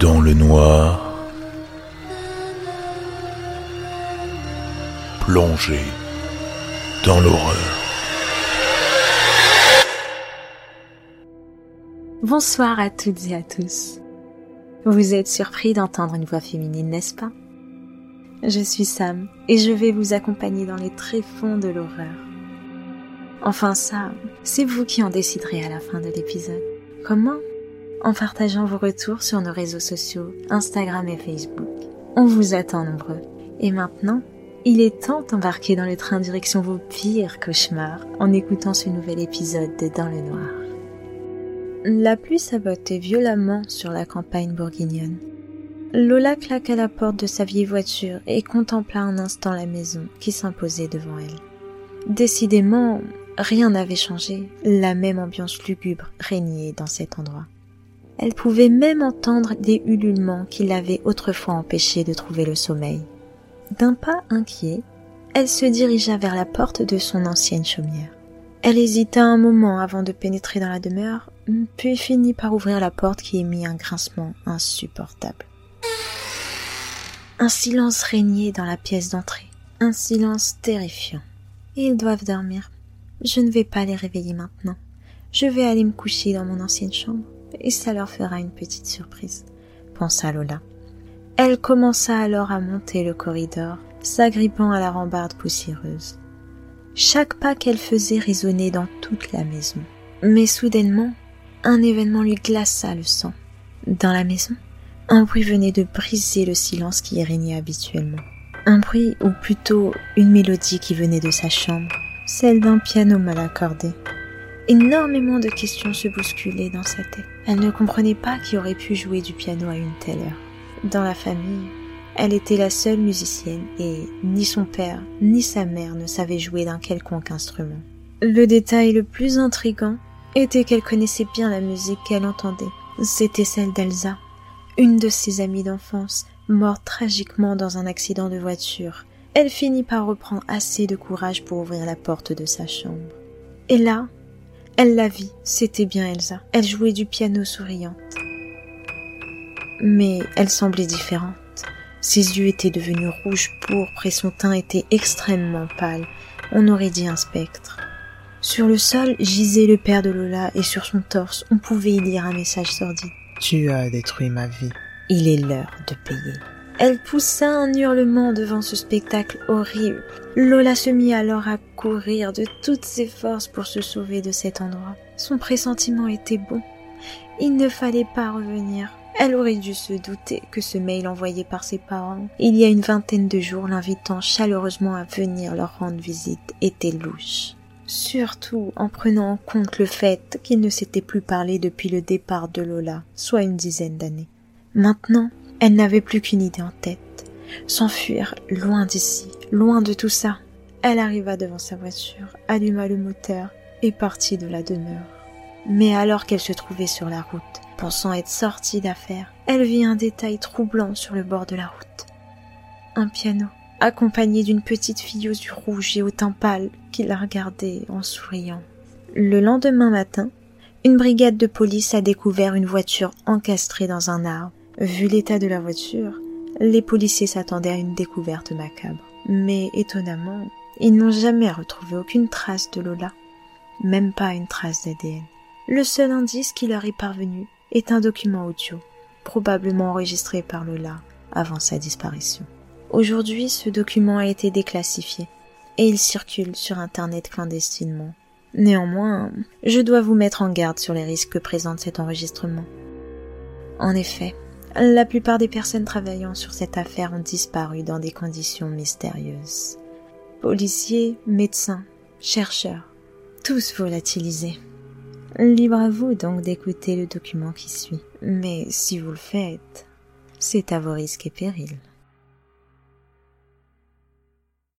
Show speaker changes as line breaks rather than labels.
dans le noir, plongé dans l'horreur.
Bonsoir à toutes et à tous. Vous êtes surpris d'entendre une voix féminine, n'est-ce pas? Je suis Sam et je vais vous accompagner dans les tréfonds de l'horreur. Enfin ça, c'est vous qui en déciderez à la fin de l'épisode. Comment En partageant vos retours sur nos réseaux sociaux, Instagram et Facebook. On vous attend nombreux. Et maintenant, il est temps d'embarquer dans le train direction vos pires cauchemars en écoutant ce nouvel épisode de Dans le Noir. La pluie sabotait violemment sur la campagne bourguignonne. Lola claqua la porte de sa vieille voiture et contempla un instant la maison qui s'imposait devant elle. Décidément, rien n'avait changé, la même ambiance lugubre régnait dans cet endroit. Elle pouvait même entendre des ululements qui l'avaient autrefois empêchée de trouver le sommeil. D'un pas inquiet, elle se dirigea vers la porte de son ancienne chaumière. Elle hésita un moment avant de pénétrer dans la demeure, puis finit par ouvrir la porte qui émit un grincement insupportable. Un silence régnait dans la pièce d'entrée, un silence terrifiant. Ils doivent dormir. Je ne vais pas les réveiller maintenant. Je vais aller me coucher dans mon ancienne chambre, et ça leur fera une petite surprise, pensa Lola. Elle commença alors à monter le corridor, s'agrippant à la rambarde poussiéreuse. Chaque pas qu'elle faisait résonnait dans toute la maison. Mais soudainement, un événement lui glaça le sang. Dans la maison, un bruit venait de briser le silence qui y régnait habituellement. Un bruit, ou plutôt une mélodie qui venait de sa chambre, celle d'un piano mal accordé. Énormément de questions se bousculaient dans sa tête. Elle ne comprenait pas qui aurait pu jouer du piano à une telle heure. Dans la famille, elle était la seule musicienne et ni son père ni sa mère ne savaient jouer d'un quelconque instrument. Le détail le plus intrigant était qu'elle connaissait bien la musique qu'elle entendait. C'était celle d'Elsa, une de ses amies d'enfance, morte tragiquement dans un accident de voiture. Elle finit par reprendre assez de courage pour ouvrir la porte de sa chambre. Et là, elle la vit, c'était bien Elsa. Elle jouait du piano souriante mais elle semblait différente. Ses yeux étaient devenus rouges pourpres et son teint était extrêmement pâle. On aurait dit un spectre. Sur le sol gisait le père de Lola et sur son torse on pouvait y lire un message sordide.
Tu as détruit ma vie.
Il est l'heure de payer. Elle poussa un hurlement devant ce spectacle horrible. Lola se mit alors à courir de toutes ses forces pour se sauver de cet endroit. Son pressentiment était bon. Il ne fallait pas revenir. Elle aurait dû se douter que ce mail envoyé par ses parents il y a une vingtaine de jours l'invitant chaleureusement à venir leur rendre visite était louche. Surtout en prenant en compte le fait qu'il ne s'était plus parlé depuis le départ de Lola, soit une dizaine d'années. Maintenant, elle n'avait plus qu'une idée en tête. S'enfuir loin d'ici, loin de tout ça. Elle arriva devant sa voiture, alluma le moteur et partit de la demeure. Mais alors qu'elle se trouvait sur la route, Pensant être sortie d'affaire, elle vit un détail troublant sur le bord de la route. Un piano, accompagné d'une petite fille aux yeux rouges et au teint pâle qui la regardait en souriant. Le lendemain matin, une brigade de police a découvert une voiture encastrée dans un arbre. Vu l'état de la voiture, les policiers s'attendaient à une découverte macabre. Mais étonnamment, ils n'ont jamais retrouvé aucune trace de Lola, même pas une trace d'ADN. Le seul indice qui leur est parvenu est un document audio, probablement enregistré par Lola avant sa disparition. Aujourd'hui, ce document a été déclassifié et il circule sur Internet clandestinement. Néanmoins, je dois vous mettre en garde sur les risques que présente cet enregistrement. En effet, la plupart des personnes travaillant sur cette affaire ont disparu dans des conditions mystérieuses. Policiers, médecins, chercheurs, tous volatilisés. Libre à vous donc d'écouter le document qui suit. Mais si vous le faites, c'est à vos risques et périls.